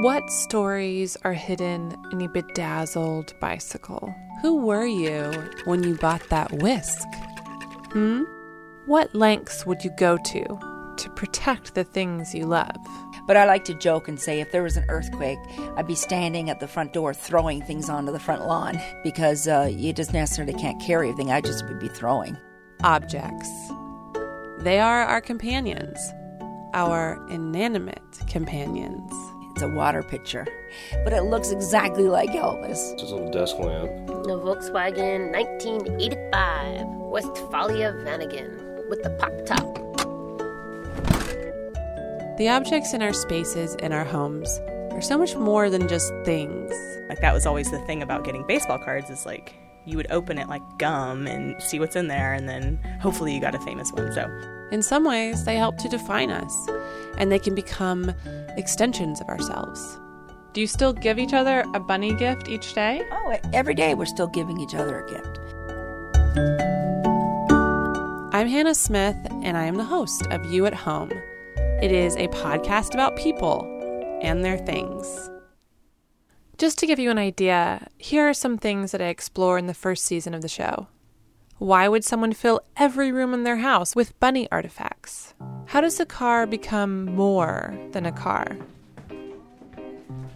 What stories are hidden in a bedazzled bicycle? Who were you when you bought that whisk? Hmm? What lengths would you go to to protect the things you love? But I like to joke and say if there was an earthquake, I'd be standing at the front door throwing things onto the front lawn because uh, you just necessarily can't carry everything. I just would be throwing. Objects. They are our companions, our inanimate companions. It's a water pitcher, but it looks exactly like Elvis. Just a little desk lamp. A Volkswagen 1985 Westfalia Vanagon with the pop top. The objects in our spaces in our homes are so much more than just things. Like that was always the thing about getting baseball cards is like you would open it like gum and see what's in there and then hopefully you got a famous one. So In some ways, they help to define us, and they can become extensions of ourselves. Do you still give each other a bunny gift each day? Oh, every day we're still giving each other a gift. I'm Hannah Smith, and I am the host of You at Home. It is a podcast about people and their things. Just to give you an idea, here are some things that I explore in the first season of the show. Why would someone fill every room in their house with bunny artifacts? How does a car become more than a car?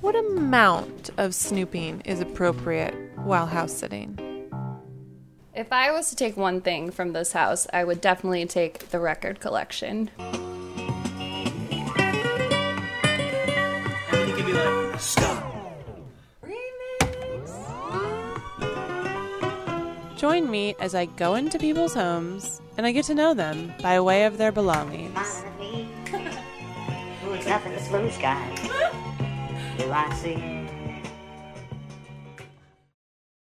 What amount of snooping is appropriate while house sitting? If I was to take one thing from this house, I would definitely take the record collection. And then Join me as I go into people's homes and I get to know them by way of their belongings. Nothing but blue skies. Do I see